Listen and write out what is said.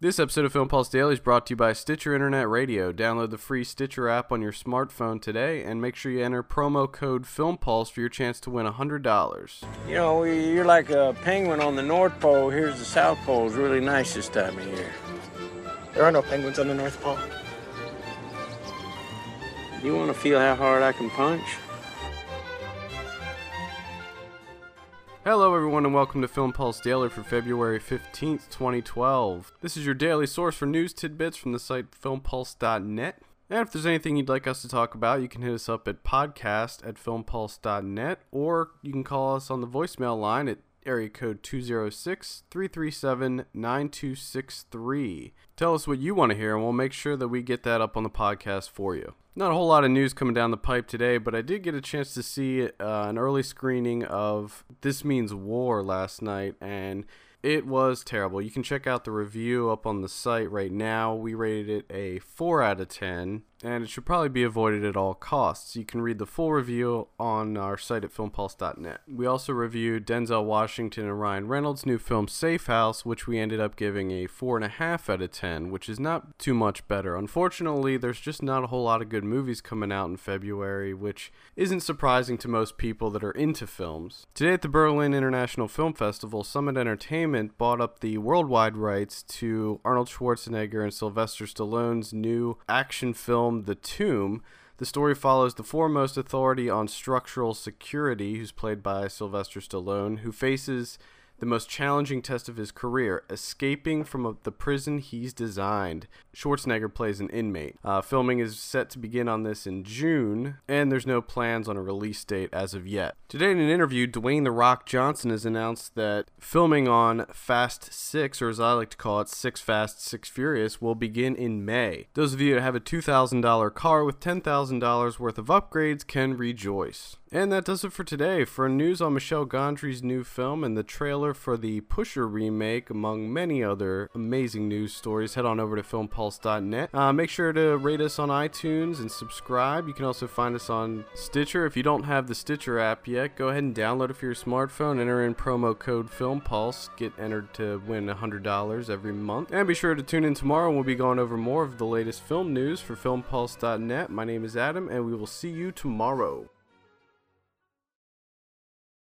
This episode of Film Pulse Daily is brought to you by Stitcher Internet Radio. Download the free Stitcher app on your smartphone today and make sure you enter promo code Film Pulse for your chance to win $100. You know, you're like a penguin on the North Pole. Here's the South Pole. It's really nice this time of year. There are no penguins on the North Pole. You want to feel how hard I can punch? Hello, everyone, and welcome to Film Pulse Daily for February 15th, 2012. This is your daily source for news tidbits from the site filmpulse.net. And if there's anything you'd like us to talk about, you can hit us up at podcast at filmpulse.net or you can call us on the voicemail line at area code 206 337 9263. Tell us what you want to hear, and we'll make sure that we get that up on the podcast for you. Not a whole lot of news coming down the pipe today, but I did get a chance to see uh, an early screening of This Means War last night, and it was terrible. You can check out the review up on the site right now. We rated it a 4 out of 10 and it should probably be avoided at all costs. You can read the full review on our site at filmpulse.net. We also reviewed Denzel Washington and Ryan Reynolds' new film Safe House, which we ended up giving a 4.5 out of 10, which is not too much better. Unfortunately, there's just not a whole lot of good movies coming out in February, which isn't surprising to most people that are into films. Today at the Berlin International Film Festival, Summit Entertainment bought up the worldwide rights to Arnold Schwarzenegger and Sylvester Stallone's new action film film The Tomb, the story follows the foremost authority on structural security, who's played by Sylvester Stallone, who faces the most challenging test of his career, escaping from a, the prison he's designed. Schwarzenegger plays an inmate. Uh, filming is set to begin on this in June, and there's no plans on a release date as of yet. Today, in an interview, Dwayne The Rock Johnson has announced that filming on Fast 6, or as I like to call it, 6 Fast, 6 Furious, will begin in May. Those of you that have a $2,000 car with $10,000 worth of upgrades can rejoice. And that does it for today. For news on Michel Gondry's new film and the trailer for the Pusher remake, among many other amazing news stories, head on over to filmpulse.net. Uh, make sure to rate us on iTunes and subscribe. You can also find us on Stitcher. If you don't have the Stitcher app yet, go ahead and download it for your smartphone. Enter in promo code FilmPulse. Get entered to win $100 every month. And be sure to tune in tomorrow. We'll be going over more of the latest film news for filmpulse.net. My name is Adam, and we will see you tomorrow.